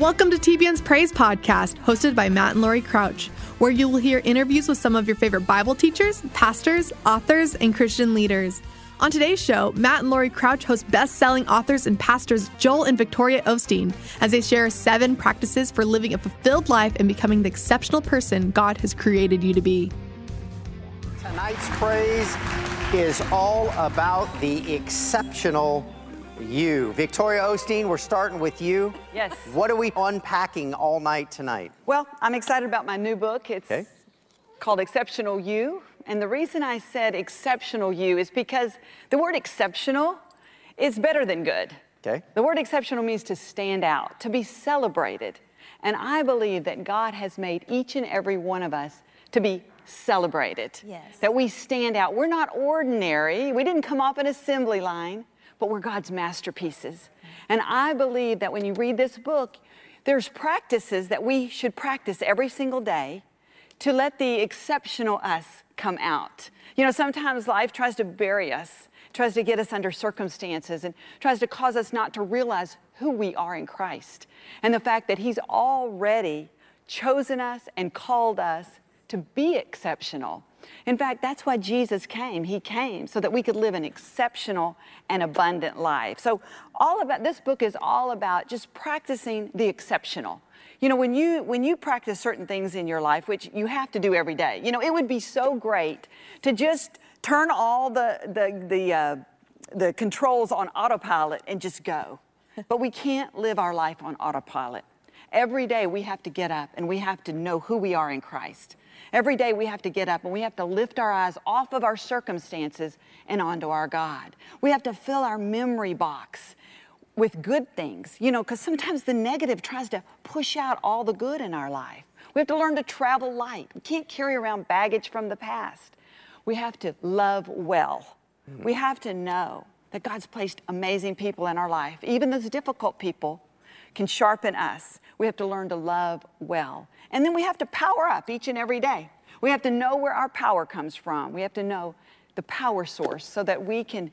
Welcome to TBN's Praise Podcast, hosted by Matt and Lori Crouch, where you will hear interviews with some of your favorite Bible teachers, pastors, authors, and Christian leaders. On today's show, Matt and Lori Crouch host best selling authors and pastors Joel and Victoria Osteen as they share seven practices for living a fulfilled life and becoming the exceptional person God has created you to be. Tonight's praise is all about the exceptional you. Victoria Osteen, we're starting with you. Yes. What are we unpacking all night tonight? Well, I'm excited about my new book. It's Okay. called Exceptional You. And the reason I said exceptional you is because the word exceptional is better than good. Okay. The word exceptional means to stand out, to be celebrated. And I believe that God has made each and every one of us to be celebrated. Yes. That we stand out. We're not ordinary. We didn't come off an assembly line, but we're God's masterpieces. And I believe that when you read this book, there's practices that we should practice every single day to let the exceptional us come out. You know, sometimes life tries to bury us, tries to get us under circumstances, and tries to cause us not to realize who we are in Christ and the fact that He's already chosen us and called us to be exceptional. In fact, that's why Jesus came. He came so that we could live an exceptional and abundant life. So, all about this book is all about just practicing the exceptional. You know, when you when you practice certain things in your life, which you have to do every day, you know, it would be so great to just turn all the the the uh, the controls on autopilot and just go. But we can't live our life on autopilot. Every day we have to get up and we have to know who we are in Christ. Every day we have to get up and we have to lift our eyes off of our circumstances and onto our God. We have to fill our memory box with good things, you know, because sometimes the negative tries to push out all the good in our life. We have to learn to travel light. We can't carry around baggage from the past. We have to love well. Hmm. We have to know that God's placed amazing people in our life. Even those difficult people can sharpen us. We have to learn to love well. And then we have to power up each and every day. We have to know where our power comes from. We have to know the power source so that we can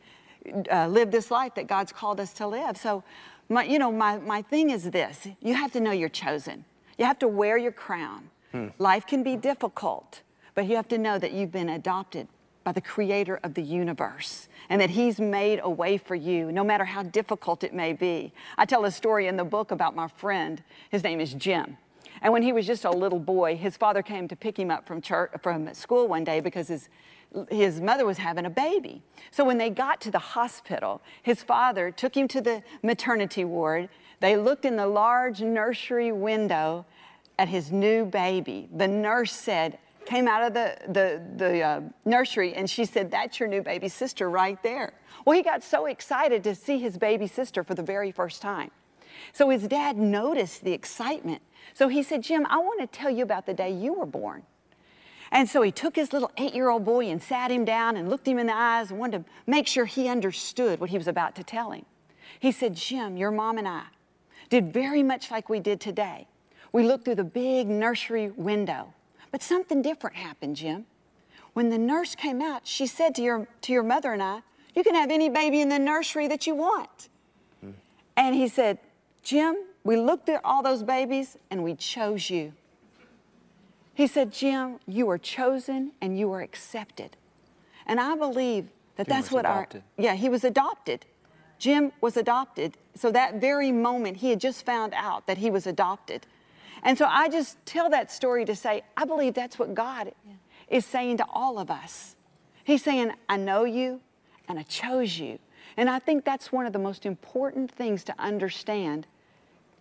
uh, live this life that God's called us to live. So, my, you know, my, my thing is this you have to know you're chosen, you have to wear your crown. Life can be difficult, but you have to know that you've been adopted by the creator of the universe and that he's made a way for you no matter how difficult it may be. I tell a story in the book about my friend. His name is Jim. And when he was just a little boy, his father came to pick him up from church, from school one day because his his mother was having a baby. So when they got to the hospital, his father took him to the maternity ward. They looked in the large nursery window at his new baby. The nurse said, came out of the, the, the uh, nursery and she said, That's your new baby sister right there. Well, he got so excited to see his baby sister for the very first time. So his dad noticed the excitement. So he said, Jim, I want to tell you about the day you were born. And so he took his little eight year old boy and sat him down and looked him in the eyes and wanted to make sure he understood what he was about to tell him. He said, Jim, your mom and I did very much like we did today. We looked through the big nursery window, but something different happened, Jim. When the nurse came out, she said to your, to your mother and I, You can have any baby in the nursery that you want. Hmm. And he said, Jim, we looked at all those babies and we chose you. He said, Jim, you are chosen and you are accepted. And I believe that that's was what adopted. our, yeah, he was adopted. Jim was adopted. So that very moment, he had just found out that he was adopted. And so I just tell that story to say, I believe that's what God is saying to all of us. He's saying, I know you and I chose you. And I think that's one of the most important things to understand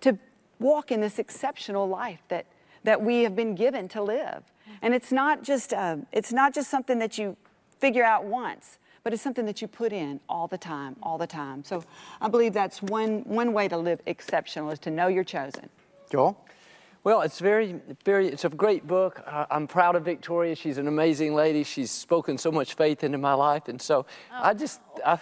to walk in this exceptional life that, that we have been given to live. And it's not just uh, it's not just something that you figure out once, but it's something that you put in all the time, all the time. So I believe that's one one way to live exceptional is to know you're chosen. Joel? Well, it's very, very, it's a great book. Uh, I'm proud of Victoria. She's an amazing lady. She's spoken so much faith into my life. And so I just, I,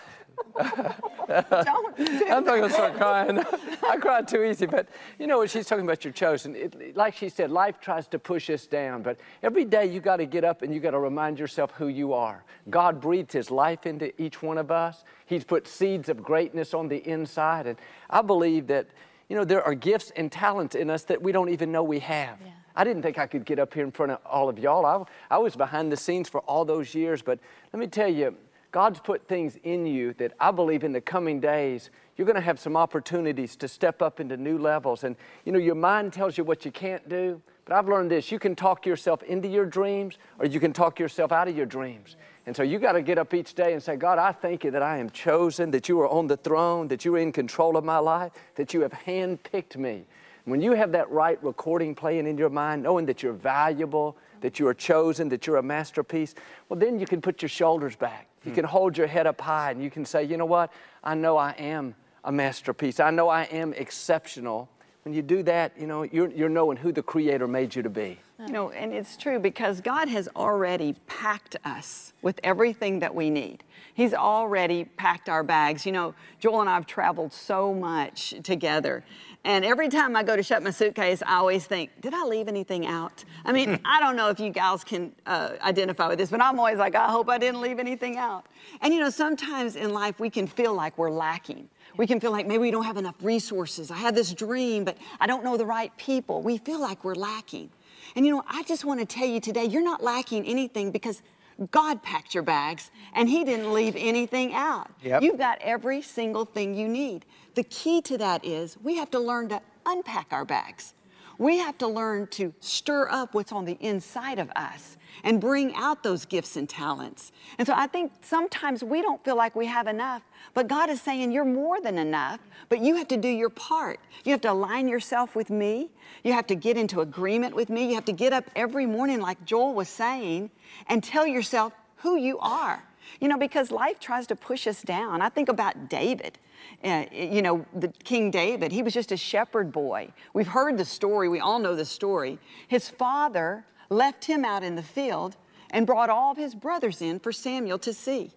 Don't do I'm not going to start crying. I cry too easy. But you know what she's talking about, you're chosen. It, like she said, life tries to push us down. But every day you got to get up and you got to remind yourself who you are. God breathed his life into each one of us. He's put seeds of greatness on the inside. And I believe that you know, there are gifts and talents in us that we don't even know we have. Yeah. I didn't think I could get up here in front of all of y'all. I, I was behind the scenes for all those years, but let me tell you, God's put things in you that I believe in the coming days you're going to have some opportunities to step up into new levels. And you know, your mind tells you what you can't do, but I've learned this you can talk yourself into your dreams or you can talk yourself out of your dreams. And so you got to get up each day and say, God, I thank you that I am chosen, that you are on the throne, that you are in control of my life, that you have handpicked me. When you have that right recording playing in your mind, knowing that you're valuable, that you are chosen, that you're a masterpiece, well, then you can put your shoulders back. You hmm. can hold your head up high and you can say, you know what? I know I am a masterpiece. I know I am exceptional. When you do that, you know, you're, you're knowing who the Creator made you to be. You know, and it's true because God has already packed us with everything that we need. He's already packed our bags. You know, Joel and I have traveled so much together. And every time I go to shut my suitcase, I always think, did I leave anything out? I mean, I don't know if you gals can uh, identify with this, but I'm always like, I hope I didn't leave anything out. And you know, sometimes in life we can feel like we're lacking. We can feel like maybe we don't have enough resources. I have this dream, but I don't know the right people. We feel like we're lacking. And you know, I just want to tell you today, you're not lacking anything because God packed your bags and He didn't leave anything out. Yep. You've got every single thing you need. The key to that is we have to learn to unpack our bags. We have to learn to stir up what's on the inside of us and bring out those gifts and talents. And so I think sometimes we don't feel like we have enough, but God is saying you're more than enough, but you have to do your part. You have to align yourself with me. You have to get into agreement with me. You have to get up every morning, like Joel was saying, and tell yourself who you are. You know, because life tries to push us down. I think about David. Uh, you know, the King David, he was just a shepherd boy. We've heard the story, we all know the story. His father left him out in the field and brought all of his brothers in for Samuel to see.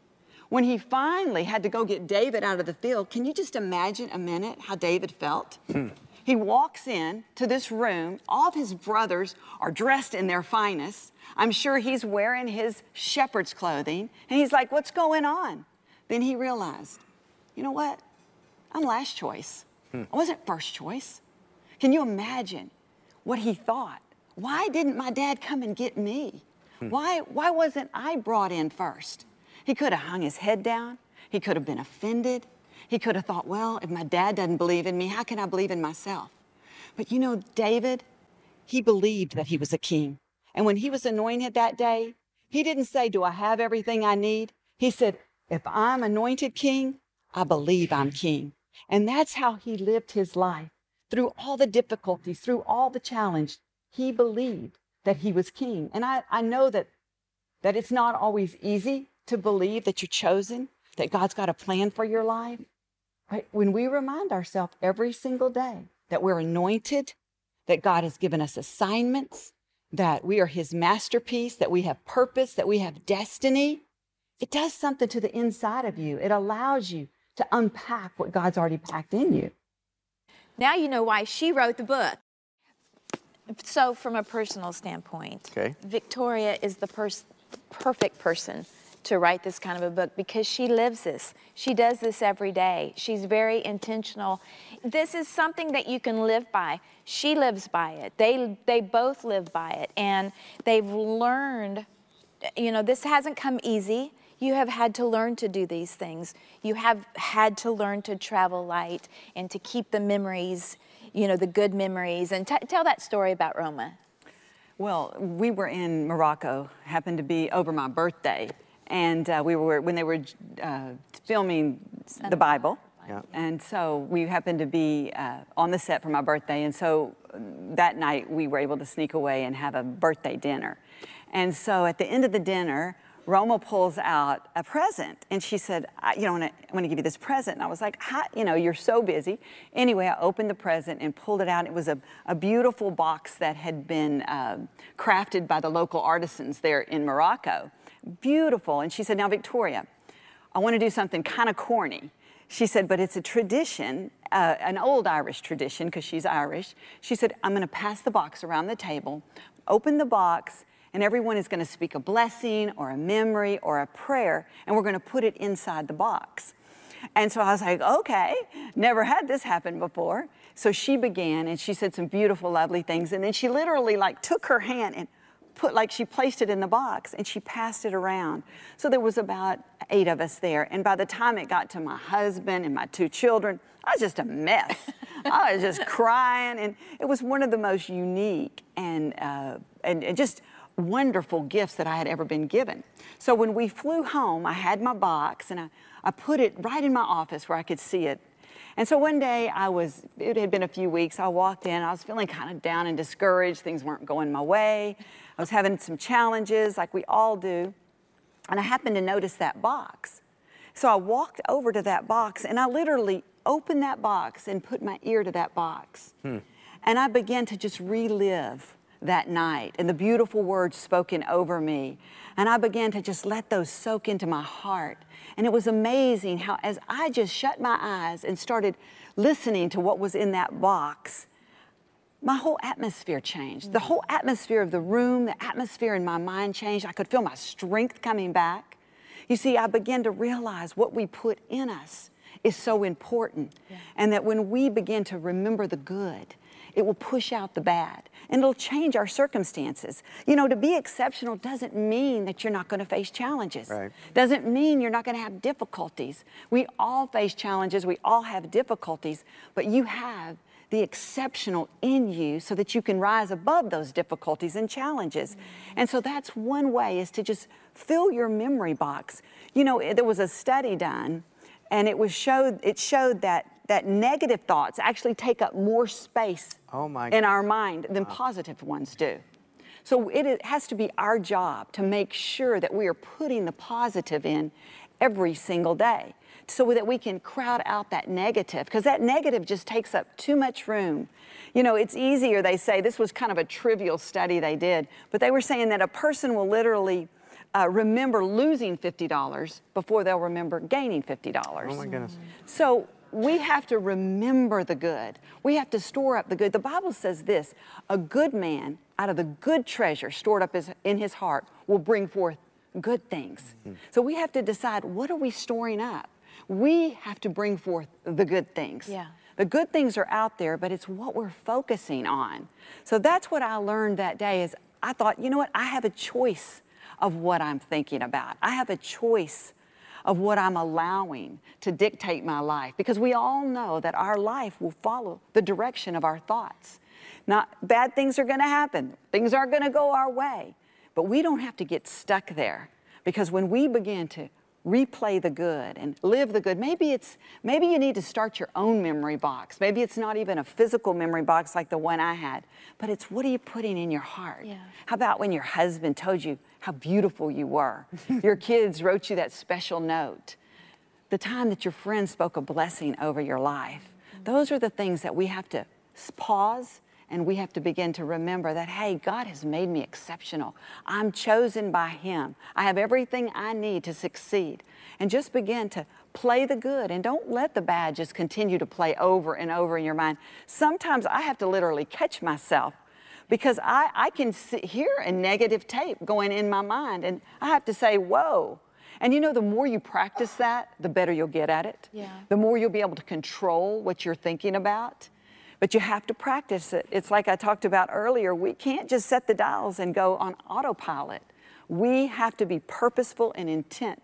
When he finally had to go get David out of the field, can you just imagine a minute how David felt? Hmm. He walks in to this room. All of his brothers are dressed in their finest. I'm sure he's wearing his shepherd's clothing. And he's like, What's going on? Then he realized, You know what? I'm last choice. Hmm. I wasn't first choice. Can you imagine what he thought? Why didn't my dad come and get me? Hmm. Why, why wasn't I brought in first? He could have hung his head down. He could have been offended. He could have thought, well, if my dad doesn't believe in me, how can I believe in myself? But you know, David, he believed that he was a king. And when he was anointed that day, he didn't say, Do I have everything I need? He said, If I'm anointed king, I believe I'm king. And that's how he lived his life. Through all the difficulties, through all the challenge, he believed that he was king. And I, I know that, that it's not always easy to believe that you're chosen, that God's got a plan for your life. But when we remind ourselves every single day that we're anointed, that God has given us assignments, that we are His masterpiece, that we have purpose, that we have destiny, it does something to the inside of you. It allows you to unpack what God's already packed in you. Now you know why she wrote the book. So, from a personal standpoint, okay. Victoria is the pers- perfect person to write this kind of a book because she lives this. She does this every day. She's very intentional. This is something that you can live by. She lives by it. They they both live by it and they've learned you know, this hasn't come easy. You have had to learn to do these things. You have had to learn to travel light and to keep the memories, you know, the good memories. And t- tell that story about Roma. Well, we were in Morocco, happened to be over my birthday and uh, we were when they were uh, filming the Bible. Yeah. And so we happened to be uh, on the set for my birthday, and so that night we were able to sneak away and have a birthday dinner. And so at the end of the dinner, Roma pulls out a present, and she said, "You know, I want to give you this present." And I was like, "You know, you're so busy." Anyway, I opened the present and pulled it out. It was a, a beautiful box that had been uh, crafted by the local artisans there in Morocco beautiful. And she said, Now, Victoria, I want to do something kind of corny. She said, But it's a tradition, uh, an old Irish tradition, because she's Irish. She said, I'm going to pass the box around the table, open the box, and everyone is going to speak a blessing or a memory or a prayer, and we're going to put it inside the box. And so I was like, okay, never had this happen before. So she began and she said some beautiful, lovely things. And then she literally like took her hand and put like she placed it in the box and she passed it around. So there was about eight of us there. And by the time it got to my husband and my two children, I was just a mess. I was just crying. And it was one of the most unique and, uh, and, and just wonderful gifts that I had ever been given. So when we flew home, I had my box and I, I put it right in my office where I could see it. And so one day I was, it had been a few weeks, I walked in, I was feeling kind of down and discouraged, things weren't going my way. I was having some challenges like we all do. And I happened to notice that box. So I walked over to that box and I literally opened that box and put my ear to that box. Hmm. And I began to just relive that night and the beautiful words spoken over me. And I began to just let those soak into my heart. And it was amazing how, as I just shut my eyes and started listening to what was in that box, my whole atmosphere changed. The whole atmosphere of the room, the atmosphere in my mind changed. I could feel my strength coming back. You see, I began to realize what we put in us is so important. Yeah. And that when we begin to remember the good, it will push out the bad and it'll change our circumstances. You know, to be exceptional doesn't mean that you're not going to face challenges. Right. Doesn't mean you're not going to have difficulties. We all face challenges, we all have difficulties, but you have the exceptional in you so that you can rise above those difficulties and challenges. Mm-hmm. And so that's one way is to just fill your memory box. You know, there was a study done and it was showed it showed that that negative thoughts actually take up more space oh in our mind than wow. positive ones do. So it has to be our job to make sure that we are putting the positive in every single day so that we can crowd out that negative because that negative just takes up too much room. You know, it's easier, they say, this was kind of a trivial study they did, but they were saying that a person will literally uh, remember losing $50 before they'll remember gaining $50. Oh my goodness. So we have to remember the good. We have to store up the good. The Bible says this a good man out of the good treasure stored up in his heart will bring forth good things. Mm-hmm. So we have to decide what are we storing up? We have to bring forth the good things. Yeah. The good things are out there, but it's what we're focusing on. So that's what I learned that day is I thought, you know what? I have a choice of what I'm thinking about. I have a choice of what I'm allowing to dictate my life because we all know that our life will follow the direction of our thoughts. Not bad things are going to happen. Things aren't going to go our way. But we don't have to get stuck there because when we begin to replay the good and live the good. Maybe it's maybe you need to start your own memory box. Maybe it's not even a physical memory box like the one I had, but it's what are you putting in your heart? Yeah. How about when your husband told you how beautiful you were? your kids wrote you that special note. The time that your friend spoke a blessing over your life. Mm-hmm. Those are the things that we have to pause and we have to begin to remember that, hey, God has made me exceptional. I'm chosen by Him. I have everything I need to succeed. And just begin to play the good and don't let the bad just continue to play over and over in your mind. Sometimes I have to literally catch myself because I, I can sit, hear a negative tape going in my mind and I have to say, whoa. And you know, the more you practice that, the better you'll get at it. Yeah. The more you'll be able to control what you're thinking about. But you have to practice it. It's like I talked about earlier. We can't just set the dials and go on autopilot. We have to be purposeful and intent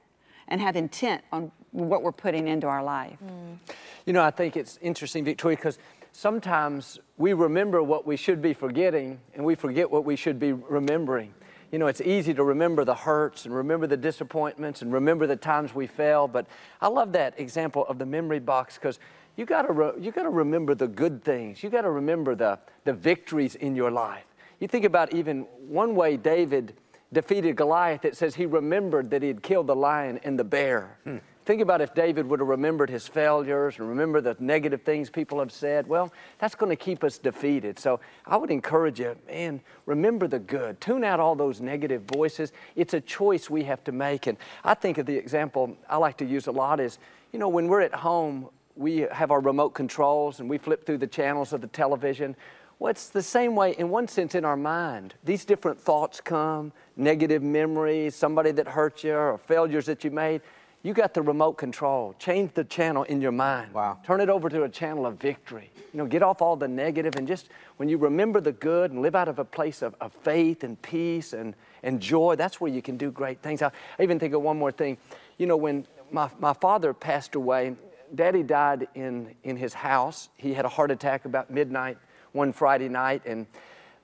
and have intent on what we're putting into our life. Mm. You know, I think it's interesting, Victoria, because sometimes we remember what we should be forgetting and we forget what we should be remembering. You know, it's easy to remember the hurts and remember the disappointments and remember the times we fell, but I love that example of the memory box because you got to you got to remember the good things. You got to remember the the victories in your life. You think about even one way David defeated Goliath. It says he remembered that he had killed the lion and the bear. Hmm. Think about if David would have remembered his failures and remember the negative things people have said. Well, that's going to keep us defeated. So I would encourage you, man, remember the good. Tune out all those negative voices. It's a choice we have to make. And I think of the example I like to use a lot is, you know, when we're at home, we have our remote controls and we flip through the channels of the television. Well, it's the same way, in one sense, in our mind. These different thoughts come, negative memories, somebody that hurt you, or failures that you made. You got the remote control. Change the channel in your mind. Wow. Turn it over to a channel of victory. You know, get off all the negative and just when you remember the good and live out of a place of, of faith and peace and, and joy, that's where you can do great things. I, I even think of one more thing. You know, when my, my father passed away, Daddy died in, in his house. He had a heart attack about midnight one Friday night, and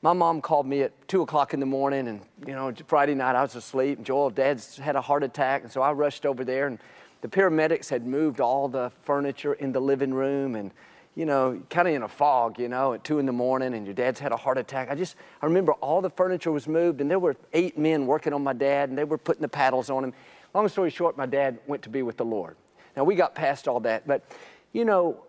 my mom called me at two o'clock in the morning, and you know, Friday night I was asleep. And Joel, Dad's had a heart attack, and so I rushed over there, and the paramedics had moved all the furniture in the living room, and you know, kind of in a fog, you know, at two in the morning, and your dad's had a heart attack. I just, I remember all the furniture was moved, and there were eight men working on my dad, and they were putting the paddles on him. Long story short, my dad went to be with the Lord. Now we got past all that, but you know,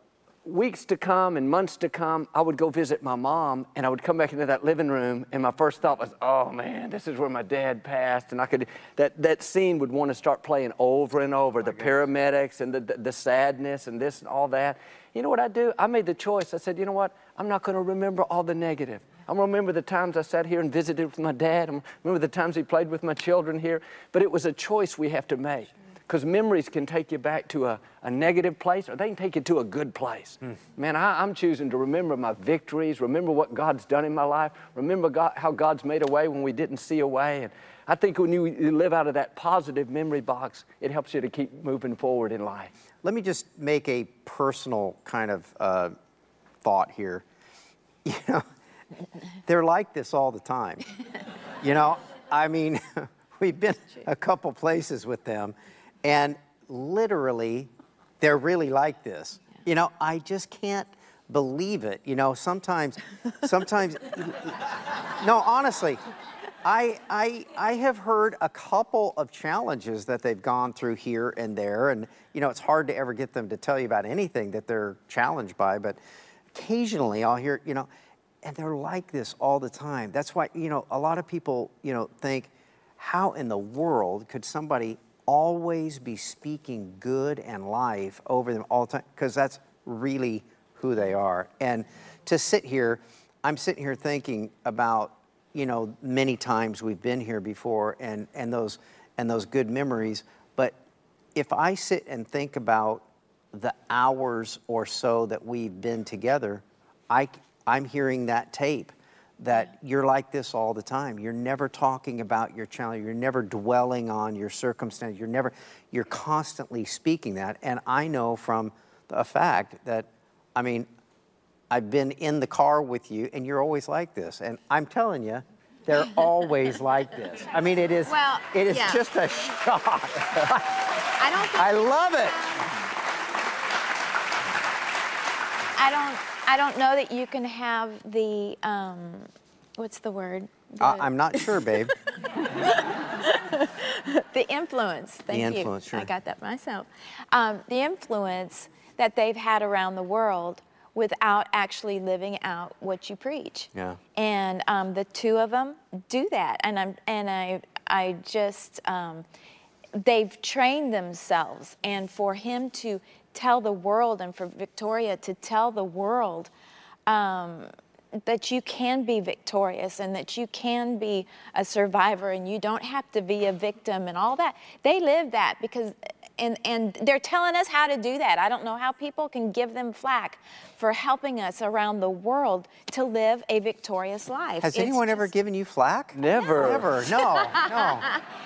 weeks to come and months to come, I would go visit my mom and I would come back into that living room and my first thought was, oh man, this is where my dad passed. And I could, that, that scene would want to start playing over and over, oh, the paramedics and the, the, the remember and this and all that. You know what I do? I made the choice. I said, you know what? I'm not going to remember all the negative. I'm going to remember the times I sat here and visited with my dad. I'm remember the times he played with my children here. But it was a choice we have to make because memories can take you back to a, a, negative place or they can take you to a good place. Mm. Man, I, am choosing to remember my victories, remember what God's done in my life, remember God, how God's made a way when we didn't see a way. And I think when you, you live out of that positive memory box, it helps you to keep moving forward in life. Let me just make a personal kind of uh, thought here. You know, they're like this all the time. you know, I mean, we've been a couple places with them and literally, they're really like this. You know, I just can't believe it. You know, sometimes, sometimes, no, honestly, I, I, I have heard a couple of challenges that they've gone through here and there. And, you know, it's hard to ever get them to tell you about anything that they're challenged by. But occasionally I'll hear, you know, and they're like this all the time. That's why, you know, a lot of people, you know, think, how in the world could somebody always be speaking good and life over them all the time because that's really who they are. And to sit here, I'm sitting here thinking about, you know, many times we've been here before and, and those and those good memories. But if I sit and think about the hours or so that we've been together, I, I'm hearing that tape that you're like this all the time. You're never talking about your challenge. You're never dwelling on your circumstance. You're never, you're constantly speaking that. And I know from a fact that, I mean, I've been in the car with you and you're always like this. And I'm telling you, they're always like this. I mean, it is, well, it is yeah. just a shock. I don't I love it. I don't I don't know that you can have the, um, what's the word? The, uh, I'm not sure, babe. the influence. Thank the influence, you. Sure. I got that myself. Um, the influence that they've had around the world without actually living out what you preach. Yeah. And um, the two of them do that, and I'm and I I just um, they've trained themselves, and for him to tell the world and for Victoria to tell the world um, that you can be victorious and that you can be a survivor and you don't have to be a victim and all that. They live that because and, and they're telling us how to do that. I don't know how people can give them flack for helping us around the world to live a victorious life. Has it's anyone just, ever given you flack? Never. Never. No. No.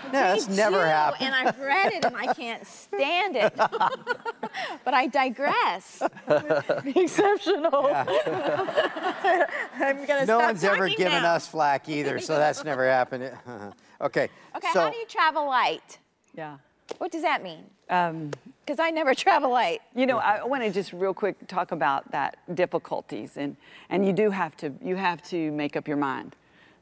No, that's never too, happened. And I've read it and I can't stand it. but I digress. Exceptional. Yeah. I'm gonna no one's ever now. given us flack either, so that's never happened. okay. Okay, so, how do you travel light? Yeah. What does that mean? Because um, I never travel light. You know, I want to just real quick talk about that difficulties, and and you do have to you have to make up your mind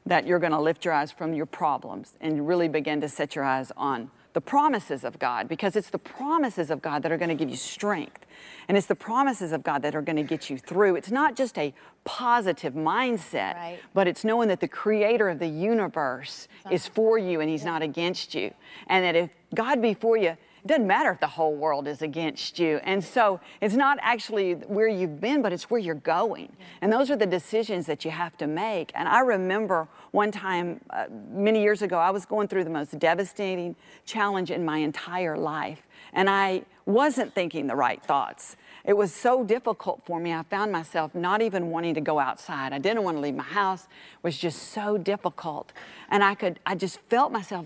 that you're going to lift your eyes from your problems and really begin to set your eyes on the promises of God because it's the promises of God that are going to give you strength. And it's the promises of God that are going to get you through. It's not just a positive mindset, right. but it's knowing that the creator of the universe is for you and he's yeah. not against you. And that if God be for you, it doesn't matter if the whole world is against you. And so it's not actually where you've been, but it's where you're going. And those are the decisions that you have to make. And I remember one time, uh, many years ago, I was going through the most devastating challenge in my entire life. And I wasn't thinking the right thoughts. It was so difficult for me. I found myself not even wanting to go outside. I didn't want to leave my house. It was just so difficult. And I could I just felt myself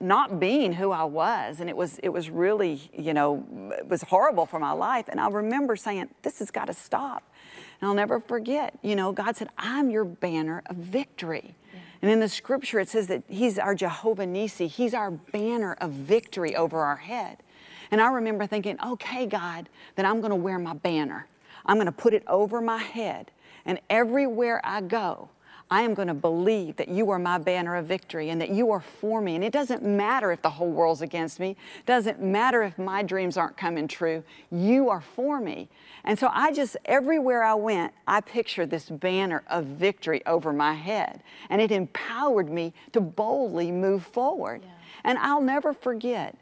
not being who I was. And it was, it was really, you know, it was horrible for my life. And I remember saying, this has got to stop. And I'll never forget, you know, God said, I'm your banner of victory. Yeah. And in the scripture, it says that He's our Jehovah Nissi. He's our banner of victory over our head. And I remember thinking, okay, God, then I'm going to wear my banner. I'm going to put it over my head. And everywhere I go, I am going to believe that you are my banner of victory and that you are for me. And it doesn't matter if the whole world's against me. It doesn't matter if my dreams aren't coming true. You are for me. And so I just, everywhere I went, I pictured this banner of victory over my head. And it empowered me to boldly move forward. Yeah. And I'll never forget,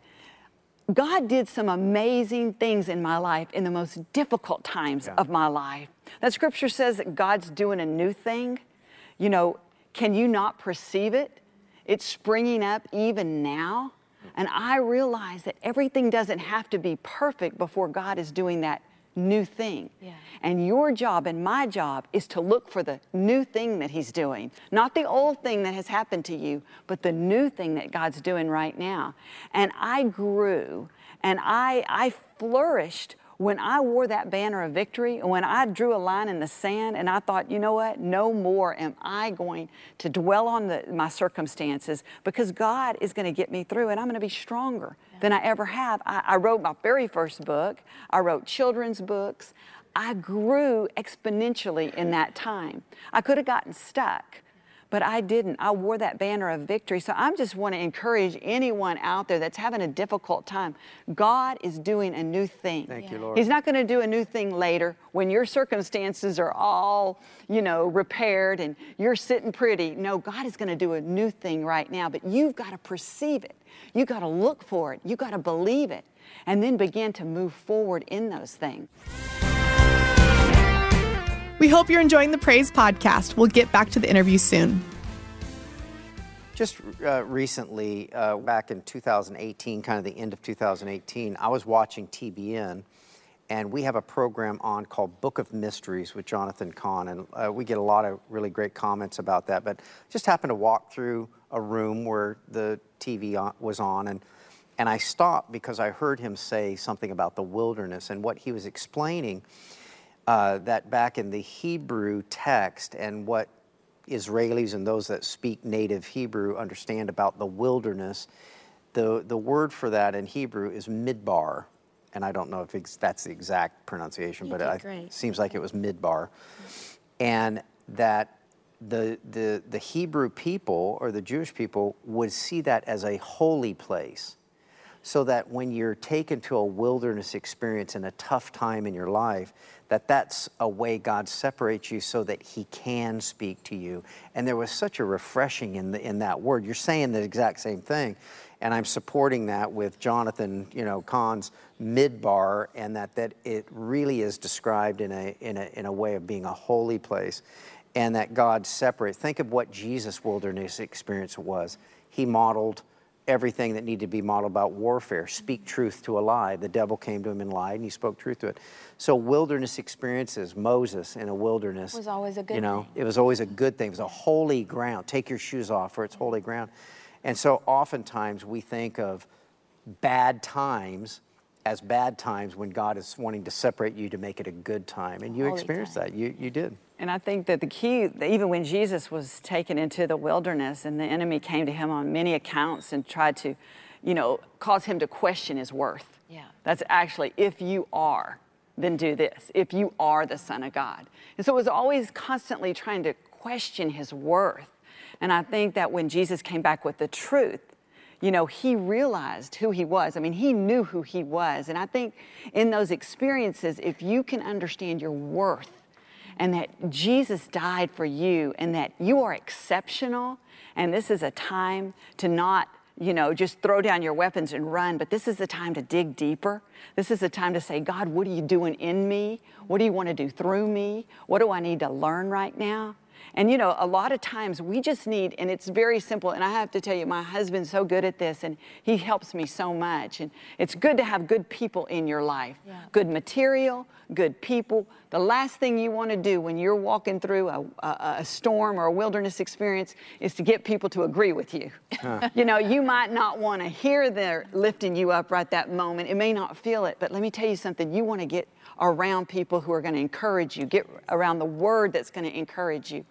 God did some amazing things in my life in the most difficult times yeah. of my life. That scripture says that God's doing a new thing. You know, can you not perceive it? It's springing up even now. And I realize that everything doesn't have to be perfect before God is doing that new thing. Yeah. And your job and my job is to look for the new thing that He's doing. Not the old thing that has happened to you, but the new thing that God's doing right now. And I grew and I, I flourished when I wore that banner of victory, and when I drew a line in the sand and I thought, you know what, no more am I going to dwell on the, my circumstances because God is going to get me through and I'm going to be stronger yeah. than I ever have. I, I wrote my very first book, I wrote children's books. I grew exponentially in that time. I could have gotten stuck but I didn't. I wore that banner of victory. So I just want to encourage anyone out there that's having a difficult time. God is doing a new thing. Thank yeah. you, Lord. He's not going to do a new thing later when your circumstances are all, you know, repaired and you're sitting pretty. No, God is going to do a new thing right now, but you've got to perceive it. You've got to look for it. You've got to believe it and then begin to move forward in those things. We hope you're enjoying the Praise podcast. We'll get back to the interview soon. Just uh, recently, uh, back in 2018, kind of the end of 2018, I was watching TBN, and we have a program on called Book of Mysteries with Jonathan Cahn, and uh, we get a lot of really great comments about that. But just happened to walk through a room where the TV on, was on, and and I stopped because I heard him say something about the wilderness, and what he was explaining uh, that back in the Hebrew text and what Israelis and those that speak native Hebrew understand about the wilderness, the, the word for that in Hebrew is midbar. And I don't know if that's the exact pronunciation, you but it seems like it was midbar. And that the, the, the Hebrew people or the Jewish people would see that as a holy place. So that when you're taken to a wilderness experience in a tough time in your life, that that's a way God separates you so that He can speak to you. And there was such a refreshing in, the, in that word. You're saying the exact same thing. And I'm supporting that with Jonathan, you know, Cahn's midbar, and that, that it really is described in a, in, a, in a way of being a holy place and that God separates. Think of what Jesus' wilderness experience was. He modeled everything that needed to be modeled about warfare. Speak mm-hmm. truth to a lie. The devil came to him and lied, and he spoke truth to it. So wilderness experiences, Moses in a wilderness was always a good. You know, thing. it was always a good thing. It was a holy ground. Take your shoes off, for it's mm-hmm. holy ground. And so oftentimes we think of bad times as bad times when God is wanting to separate you to make it a good time. And you holy experienced time. that. You you did. And I think that the key, even when Jesus was taken into the wilderness and the enemy came to him on many accounts and tried to, you know, cause him to question his worth. Yeah. That's actually, if you are, then do this. If you are the Son of God. And so it was always constantly trying to question his worth. And I think that when Jesus came back with the truth, you know, he realized who he was. I mean, he knew who he was. And I think in those experiences, if you can understand your worth, and that Jesus died for you and that you are exceptional. And this is a time to not you know, just throw down your weapons and run. But this is the time to dig deeper. This is the time to say, God, what are you doing in me? What do you want to do through me? What do I need to learn right now? And you know, a lot of times we just need, and it's very simple. And I have to tell you, my husband's so good at this, and he helps me so much. And it's good to have good people in your life yeah. good material, good people. The last thing you want to do when you're walking through a, a, a, storm or a wilderness experience is to get people to agree with you. Huh. you know, you might not want to hear they're lifting you up right that moment. It may not feel it, but let me tell you something. You want to get around people who are going to encourage you, get around the word that's going to encourage you.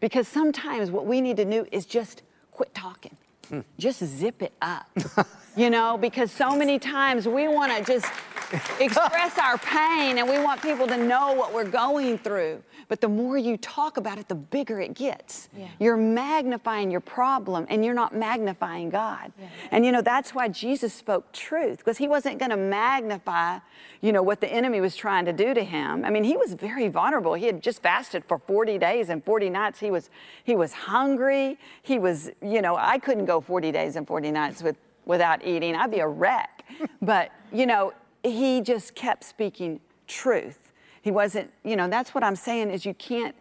Because sometimes what we need to do is just quit talking. Hmm. Just zip it up. you know, because so many times we want to just express our pain and we want people to know what we're going through. But the more you talk about it, the bigger it gets. Yeah. You're magnifying your problem and you're not magnifying God. Yeah. And you know, that's why Jesus spoke truth, because he wasn't going to magnify, you know, what the enemy was trying to do to him. I mean, he was very vulnerable. He had just fasted for 40 days and 40 nights. He was he was hungry. He was, you know, I couldn't go 40 days and 40 nights with without eating. I'd be a wreck. but, you know, he just kept speaking truth. He wasn't, you know, that's what I'm saying is you can't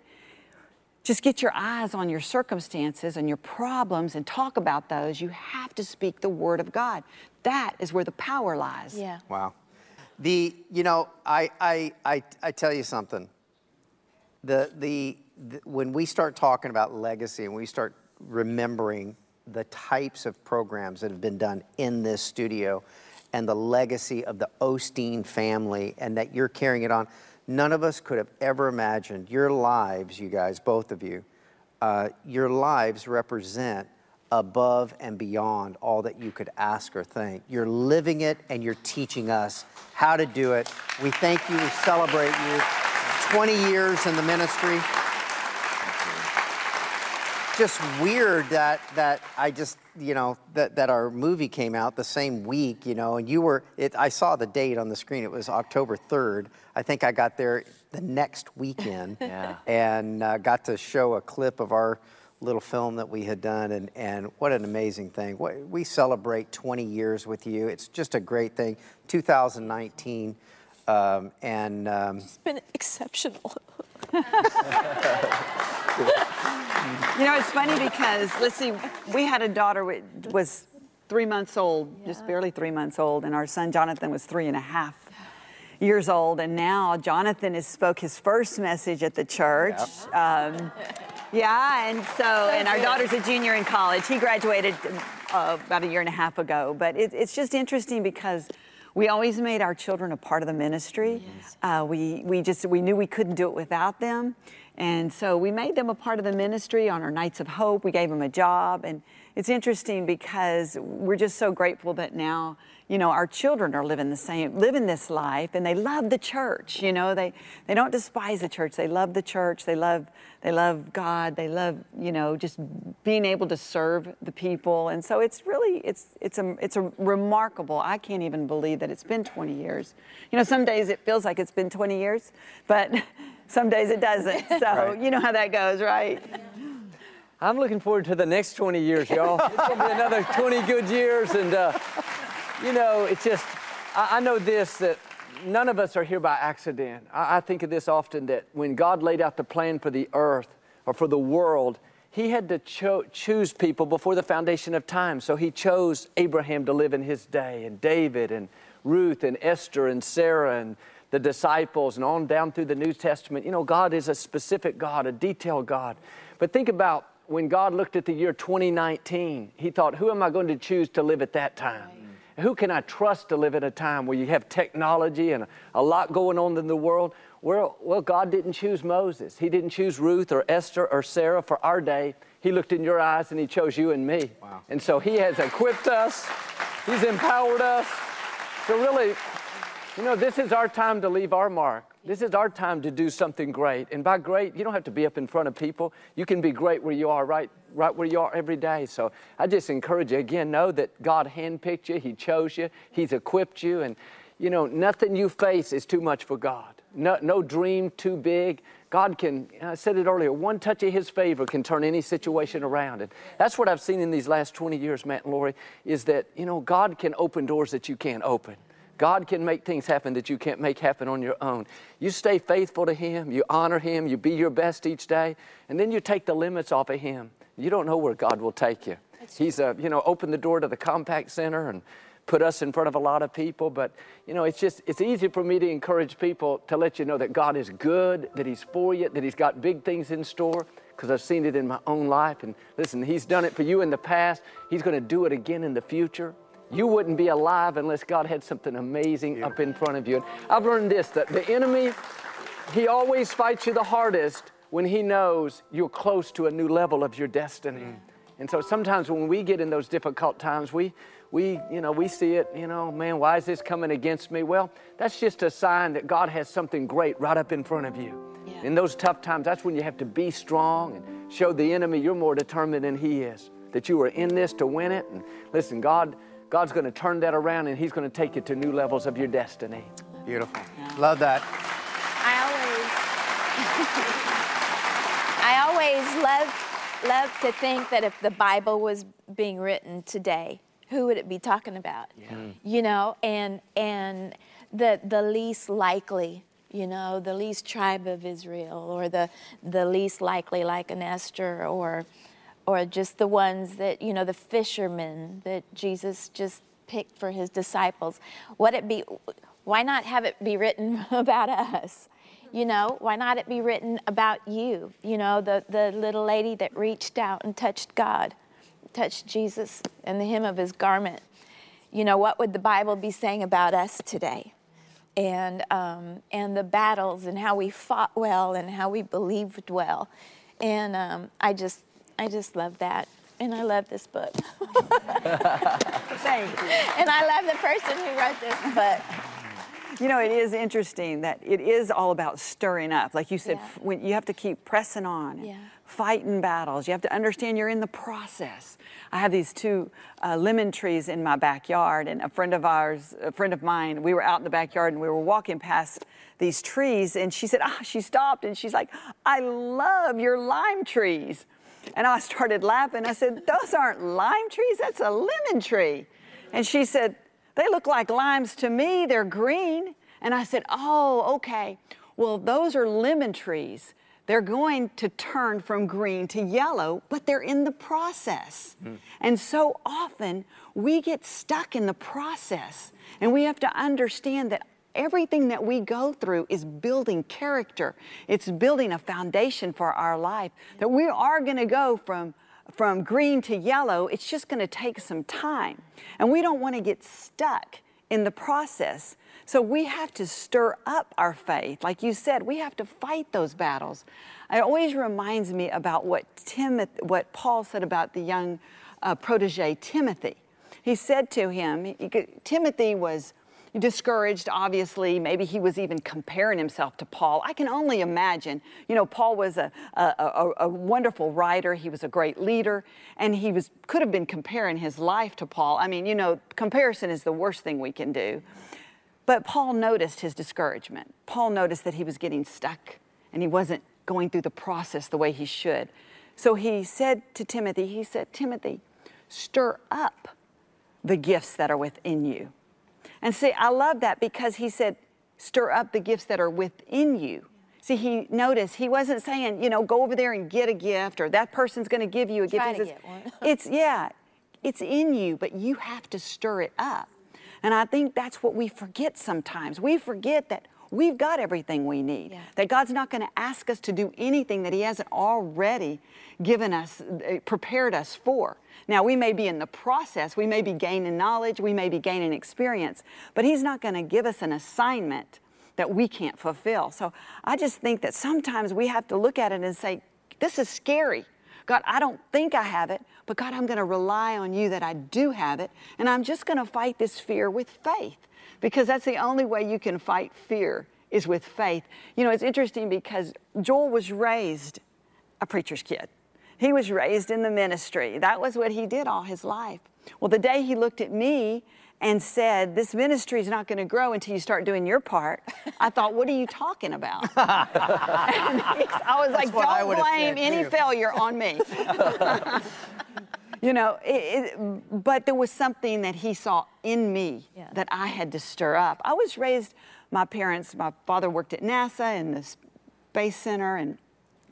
just get your eyes on your circumstances and your problems and talk about those. You have to speak the word of God. That is where the power lies. Yeah. Wow. The, you know, I, I, I, I tell you something. The, the, the, when we start talking about legacy and we start remembering the types of programs that have been done in this studio, and the legacy of the Osteen family and that you're carrying it on. None of us could have ever imagined your lives, you guys, both of you, uh, your lives represent above and beyond all that you could ask or think. You're living it and you're teaching us how to do it. We thank you, we celebrate you. 20 years in the ministry. It's just weird that that I just you know, that, that our movie came out the same week, you know, and you were, it, I saw the date on the screen. It was October 3rd. I think I got there the next weekend yeah. and uh, got to show a clip of our little film that we had done. And, and what an amazing thing. We celebrate 20 years with you. It's just a great thing. 2019. Um, and um, it's been exceptional. You know, it's funny because, let's see, we had a daughter who was three months old, yeah. just barely three months old, and our son Jonathan was three and a half years old, and now Jonathan has spoke his first message at the church. Yep. Um, yeah, and so, and our daughter's a junior in college. He graduated uh, about a year and a half ago, but it, it's just interesting because we always made our children a part of the ministry. Yes. Uh, we, we just, we knew we couldn't do it without them. And so we made them a part of the ministry on our Nights of Hope. We gave them a job. And it's interesting because we're just so grateful that now, you know, our children are living the same, living this life and they love the church. You know, they, they don't despise the church. They love the church. They love, they love God. They love, you know, just being able to serve the people. And so it's really, it's, it's a, it's a remarkable, I can't even believe that it's been 20 years. You know, some days it feels like it's been 20 years, but some days it doesn't. So right. you know how that goes, right? I'm looking forward to the next 20 years, y'all. it's going to be another 20 good years. And, uh, you know, it's just, I, I, know this that none of us are here by accident. I, I think of this often that when God laid out the plan for the earth or for the world, he had to cho- choose people before the foundation of time. So he chose Abraham to live in his day, and David, and Ruth, and Esther, and Sarah, and the disciples and on down through the New Testament. You know, God is a specific God, a detailed God. But think about when God looked at the year 2019, He thought, who am I going to choose to live at that time? Who can I trust to live at a time where you have technology and a, lot going on in the world? Well, well, God didn't choose Moses. He didn't choose Ruth or Esther or Sarah for our day. He looked in your eyes and He chose you and me. Wow. And so He has equipped us, He's empowered us. So, really, you know, this is our time to leave our mark. This is our time to do something great. And by great, you don't have to be up in front of people. You can be great where you are, right, right where you are every day. So I just encourage you again, know that God handpicked you, He chose you, He's equipped you, and you know, nothing you face is too much for God. no, no dream too big. God can, I said it earlier, one touch of His favor can turn any situation around. And that's what I've seen in these last 20 years, Matt and Lori, is that, you know, God can open doors that you can't open. God can make things happen that you can't make happen on your own. You stay faithful to Him, you honor Him, you be your best each day, and then you take the limits off of Him. You don't know where God will take you. He's, uh, you know, opened the door to the Compaq Center and put us in front of a lot of people. But, you know, it's just, it's easy for me to encourage people to let you know that God is good, that He's for you, that He's got big things in store, because I've seen it in my own life. And listen, He's done it for you in the past, He's going to do it again in the future. You wouldn't be alive unless God had something amazing yeah. up in front of you. And I've learned this that the enemy, he always fights you the hardest when he knows you're close to a new level of your destiny. Mm. And so sometimes when we get in those difficult times, we, we, you know, we see it, you know, man, why is this coming against me? Well, that's just a sign that God has something great right up in front of you. Yeah. In those tough times, that's when you have to be strong and show the enemy you're more determined than he is, that you are in this to win it. And listen, God, God's going to turn that around and he's going to take you to new levels of your destiny. Beautiful. Yeah. Love that. I always, I always love love to think that if the Bible was being written today, who would it be talking about? Yeah. Mm. You know, and and the the least likely, you know, the least tribe of Israel, or the the least likely, like an Esther, or or just the ones that you know, the fishermen that Jesus just picked for his disciples. What it be? Why not have it be written about us? You know, why not it be written about you? You know, the, the little lady that reached out and touched God, touched Jesus and the hem of his garment. You know, what would the Bible be saying about us today? And, um, and the battles and how we fought well and how we believed well. And um, I just, I just love that. And I love this book. Thank you. And I love the person who wrote this book. You know, it is interesting that it is all about stirring up. Like you said, yeah. when you have to keep pressing on, yeah. fighting battles. You have to understand you're in the process. I have these two uh, lemon trees in my backyard, and a friend of ours, a friend of mine, we were out in the backyard and we were walking past these trees, and she said, ah, she stopped and she's like, I love your lime trees. And I started laughing. I said, Those aren't lime trees, that's a lemon tree. And she said, they look like limes to me, they're green. And I said, Oh, okay. Well, those are lemon trees. They're going to turn from green to yellow, but they're in the process. Mm. And so often we get stuck in the process, and we have to understand that everything that we go through is building character. It's building a foundation for our life. That we are going to go from from green to yellow, it's just going to take some time. And we don't want to get stuck in the process. So we have to stir up our faith. Like you said, we have to fight those battles. It always reminds me about what Timothy, what Paul said about the young uh, protege Timothy. He said to him, he, Timothy was discouraged, obviously. Maybe he was even comparing himself to Paul. I can only imagine. You know, Paul was a, a, a, a wonderful writer, he was a great leader, and he was, could have been comparing his life to Paul. I mean, you know, comparison is the worst thing we can do. But Paul noticed his discouragement. Paul noticed that he was getting stuck and he wasn't going through the process the way he should. So he said to Timothy, he said, Timothy, stir up the gifts that are within you. And see, I love that because he said, stir up the gifts that are within you. See, he noticed he wasn't saying, you know, go over there and get a gift or that person's going to give you a Try gift. One. it's yeah, it's in you, but you have to stir it up. And I think that's what we forget sometimes. We forget that we've got everything we need. Yeah. That God's not going to ask us to do anything that He hasn't already given us, uh, prepared us for. Now, we may be in the process, we may be gaining knowledge, we may be gaining experience, but He's not going to give us an assignment that we can't fulfill. So I just think that sometimes we have to look at it and say, This is scary. God, I don't think I have it, but God, I'm going to rely on you that I do have it, and I'm just going to fight this fear with faith because that's the only way you can fight fear is with faith. You know, it's interesting because Joel was raised a preacher's kid. He was raised in the ministry. That was what he did all his life. Well, the day he looked at me and said, This ministry is not going to grow until you start doing your part. I thought, What are you talking about? I was like, Don't blame any too. failure on me. you know, it, it, but there was something that he saw in me yeah. that I had to stir up. I was raised, my parents, my father worked at NASA and the Space Center, and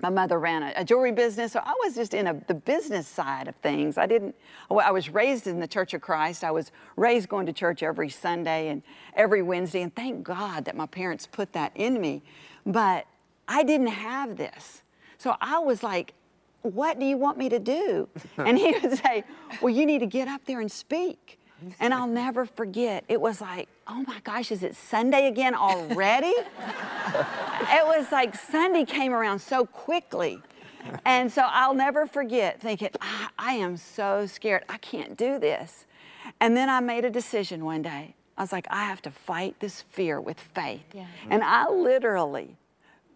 my mother ran a, a, jewelry business, so I was just in a, the business side of things. I didn't, I was raised in the Church of Christ. I was raised going to church every Sunday and every Wednesday, and thank God that my parents put that in me. But I didn't have this. So I was like, what do you want me to do? And he would say, well, you need to get up there and speak. And I'll never forget, it was like, oh my gosh, is it Sunday again already? it was like Sunday came around so quickly. And so I'll never forget thinking, I, I am so scared. I can't do this. And then I made a decision one day. I was like, I have to fight this fear with faith. Yeah. And I literally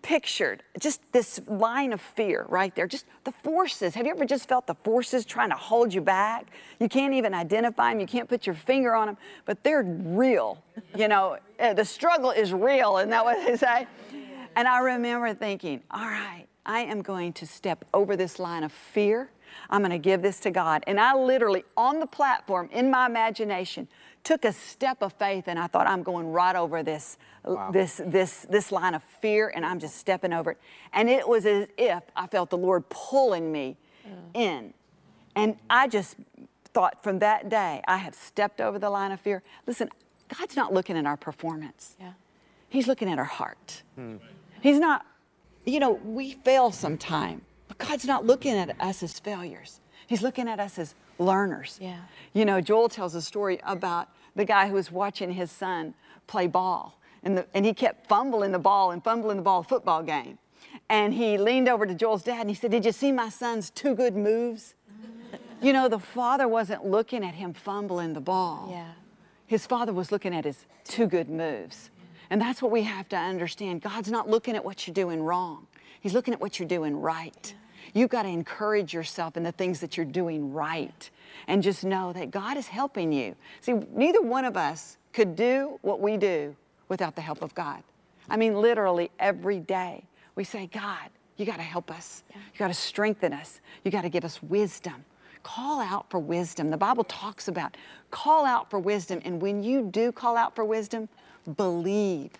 pictured just this line of fear right there, just the forces. Have you ever just felt the forces trying to hold you back? You can't even identify them, you can't put your finger on them, but they're real. You know, uh, the struggle is real, isn't that what they say? And I remember thinking, all right, I am going to step over this line of fear. I'm going to give this to God. And I literally, on the platform, in my imagination, took a step of faith and I thought I'm going right over this wow. this this this line of fear and I'm just stepping over it. And it was as if I felt the Lord pulling me mm. in. And I just thought from that day I have stepped over the line of fear. Listen, God's not looking at our performance. Yeah. He's looking at our heart. Hmm. He's not you know, we fail sometime, but God's not looking at us as failures. He's looking at us as learners. Yeah. You know, Joel tells a story about the guy who was watching his son play ball. And, the, and he kept fumbling the ball and fumbling the ball football game. And he leaned over to Joel's dad and he said, Did you see my son's two good moves? you know, the father wasn't looking at him fumbling the ball. Yeah. His father was looking at his two good moves. And that's what we have to understand. God's not looking at what you're doing wrong. He's looking at what you're doing right. You've got to encourage yourself in the things that you're doing right and just know that God is helping you. See, neither one of us could do what we do without the help of God. I mean, literally every day we say, God, you got to help us. Yeah. You got to strengthen us. You got to give us wisdom. Call out for wisdom. The Bible talks about call out for wisdom. And when you do call out for wisdom, believe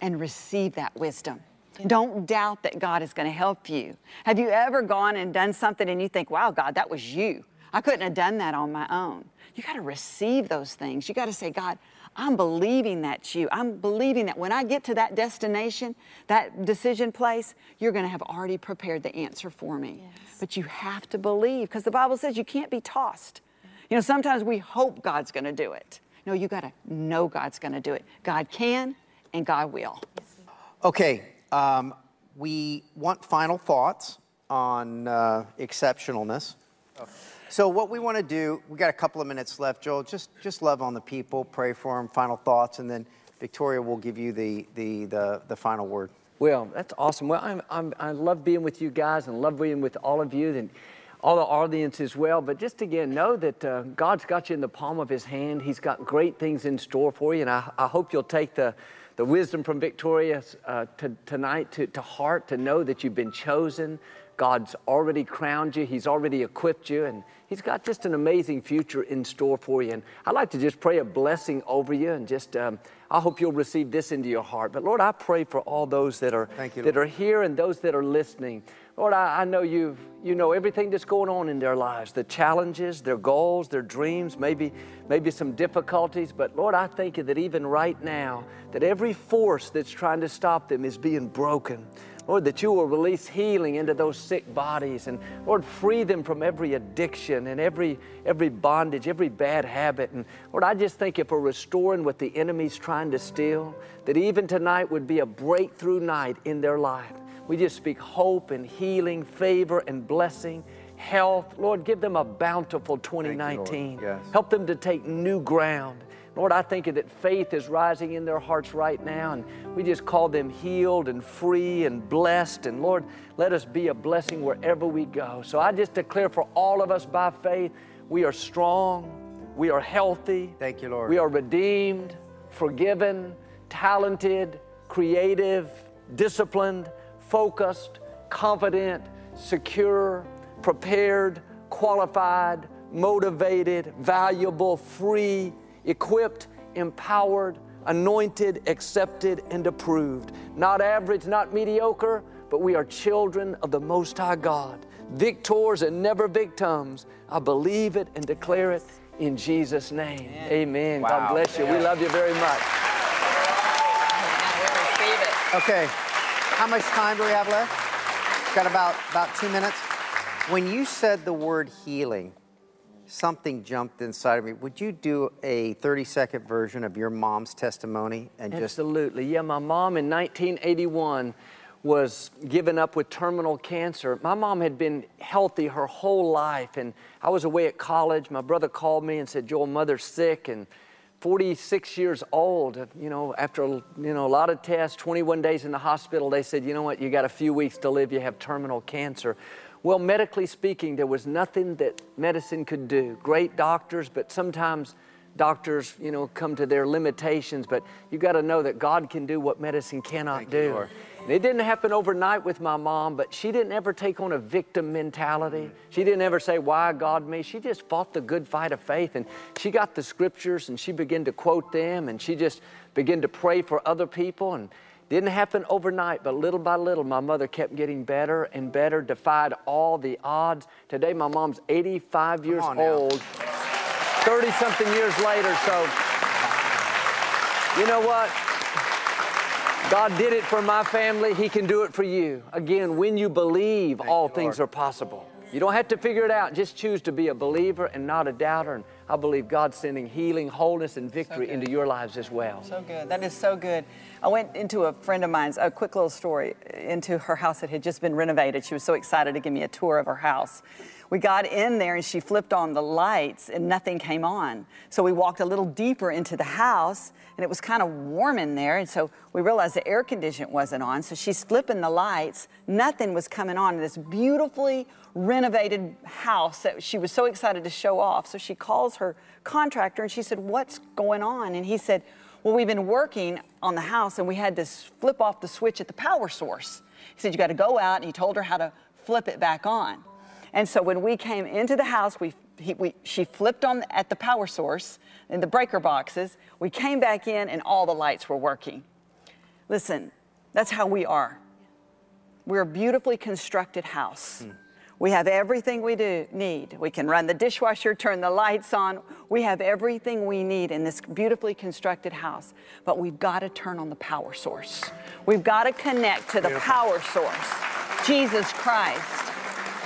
and receive that wisdom. Don't doubt that God is going to help you. Have you ever gone and done something and you think, wow, God, that was you? I couldn't have done that on my own. You got to receive those things. You got to say, God, I'm believing that's you. I'm believing that when I get to that destination, that decision place, you're going to have already prepared the answer for me. Yes. But you have to believe because the Bible says you can't be tossed. You know, sometimes we hope God's going to do it. No, you got to know God's going to do it. God can and God will. Okay, um, we want final thoughts on uh, exceptionalness. So what we want to do, we got a couple of minutes left, Joel. Just just love on the people, pray for them, final thoughts, and then Victoria will give you the the the, the final word. Well, that's awesome. Well, I'm, I'm, I love being with you guys and love being with all of you and all the audience as well. But just again, know that uh, God's got you in the palm of His hand. He's got great things in store for you, and I, I hope you'll take the the wisdom from Victoria uh, to, tonight to, to heart to know that you've been chosen, God's already crowned you, He's already equipped you, and He's got just an amazing future in store for you. And I'd like to just pray a blessing over you and just, um, I hope you'll receive this into your heart. But Lord, I pray for all those that are, you, that are here and those that are listening. Lord, I, I know you've, you know everything that's going on in their lives, the challenges, their goals, their dreams, maybe, maybe some difficulties. But Lord, I thank you that even right now, that every force that's trying to stop them is being broken. Lord, that you will release healing into those sick bodies and Lord, free them from every addiction and every, every bondage, every bad habit. And Lord, I just thank you for restoring what the enemy's trying to steal, that even tonight would be a breakthrough night in their life. We just speak hope and healing, favor and blessing health. Lord, give them a bountiful 2019. You, yes. Help them to take new ground. Lord, I think that faith is rising in their hearts right now, and we just call them healed and free and blessed. And Lord, let us be a blessing wherever we go. So I just declare for all of us by faith, we are strong, We are healthy. Thank you, Lord. We are redeemed, forgiven, talented, creative, disciplined, focused, confident, secure, prepared, qualified, motivated, valuable, free, equipped, empowered, anointed, accepted, and approved. Not average, not mediocre, but we are children of the Most High God, victors and never victims. I believe it and declare it in Jesus' name. Amen. Amen. Wow. God bless you. We love you very much. Okay, how much time do we have left? Got about about two minutes. When you said the word healing, something jumped inside of me. Would you do a 30 second version of your mom's testimony and just Absolutely. Yeah, my mom in 1981 was given up with terminal cancer. My mom had been healthy her whole life and I was away at college. My brother called me and said, "Joel, mother's sick and 46 years old, you know, after you know a lot of tests, 21 days in the hospital, they said, "You know what? You got a few weeks to live. You have terminal cancer." Well, medically speaking, there was nothing that medicine could do. Great doctors, but sometimes doctors, you know, come to their limitations. But you got to know that God can do what medicine cannot Thank do. it didn't happen overnight with my mom, but she didn't ever take on a victim mentality. She didn't ever say, Why God me? She just fought the good fight of faith. And she got the scriptures and she began to quote them and she just began to pray for other people. And didn't happen overnight, but little by little, my mother kept getting better and better, defied all the odds. Today, my mom's 85 years old, 30 something years later. So, you know what? God did it for my family. He can do it for you. Again, when you believe, all things are possible. You don't have to figure it out. Just choose to be a believer and not a doubter. And I believe God's sending healing, wholeness, and victory so into your lives as well. So good. That is so good. I went into a friend of mine's, a quick little story, into her house that had just been renovated. She was so excited to give me a tour of her house. We got in there and she flipped on the lights and nothing came on. So we walked a little deeper into the house and it was kind of warm in there. And so we realized the air conditioner wasn't on. So she's flipping the lights. Nothing was coming on. This beautifully renovated house that she was so excited to show off. So she calls her contractor and she said, What's going on? And he said, Well, we've been working on the house and we had to flip off the switch at the power source. He said, You got to go out. And he told her how to flip it back on. And so when we came into the house, we, he, we, she flipped on at the power source in the breaker boxes. We came back in and all the lights were working. Listen, that's how we are. We're a beautifully constructed house. Mm. We have everything we do need. We can run the dishwasher, turn the lights on. We have everything we need in this beautifully constructed house. But we've got to turn on the power source. We've got to connect to the power source, Jesus Christ.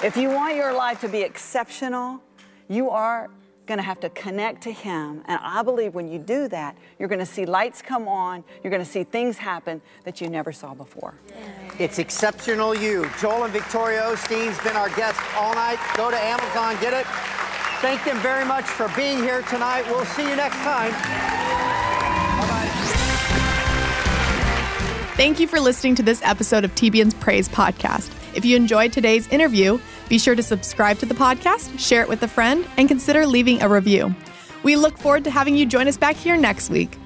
If you want your life to be exceptional, you are going to have to connect to Him. And I believe when you do that, you're going to see lights come on, you're going to see things happen that you never saw before. It's exceptional you. Joel and Victoria Osteen's been our guest all night. Go to Amazon, get it. Thank them very much for being here tonight. We'll see you next time. Bye-bye. Thank you for listening to this episode of TBN's Praise Podcast. If you enjoyed today's interview, be sure to subscribe to the podcast, share it with a friend, and consider leaving a review. We look forward to having you join us back here next week.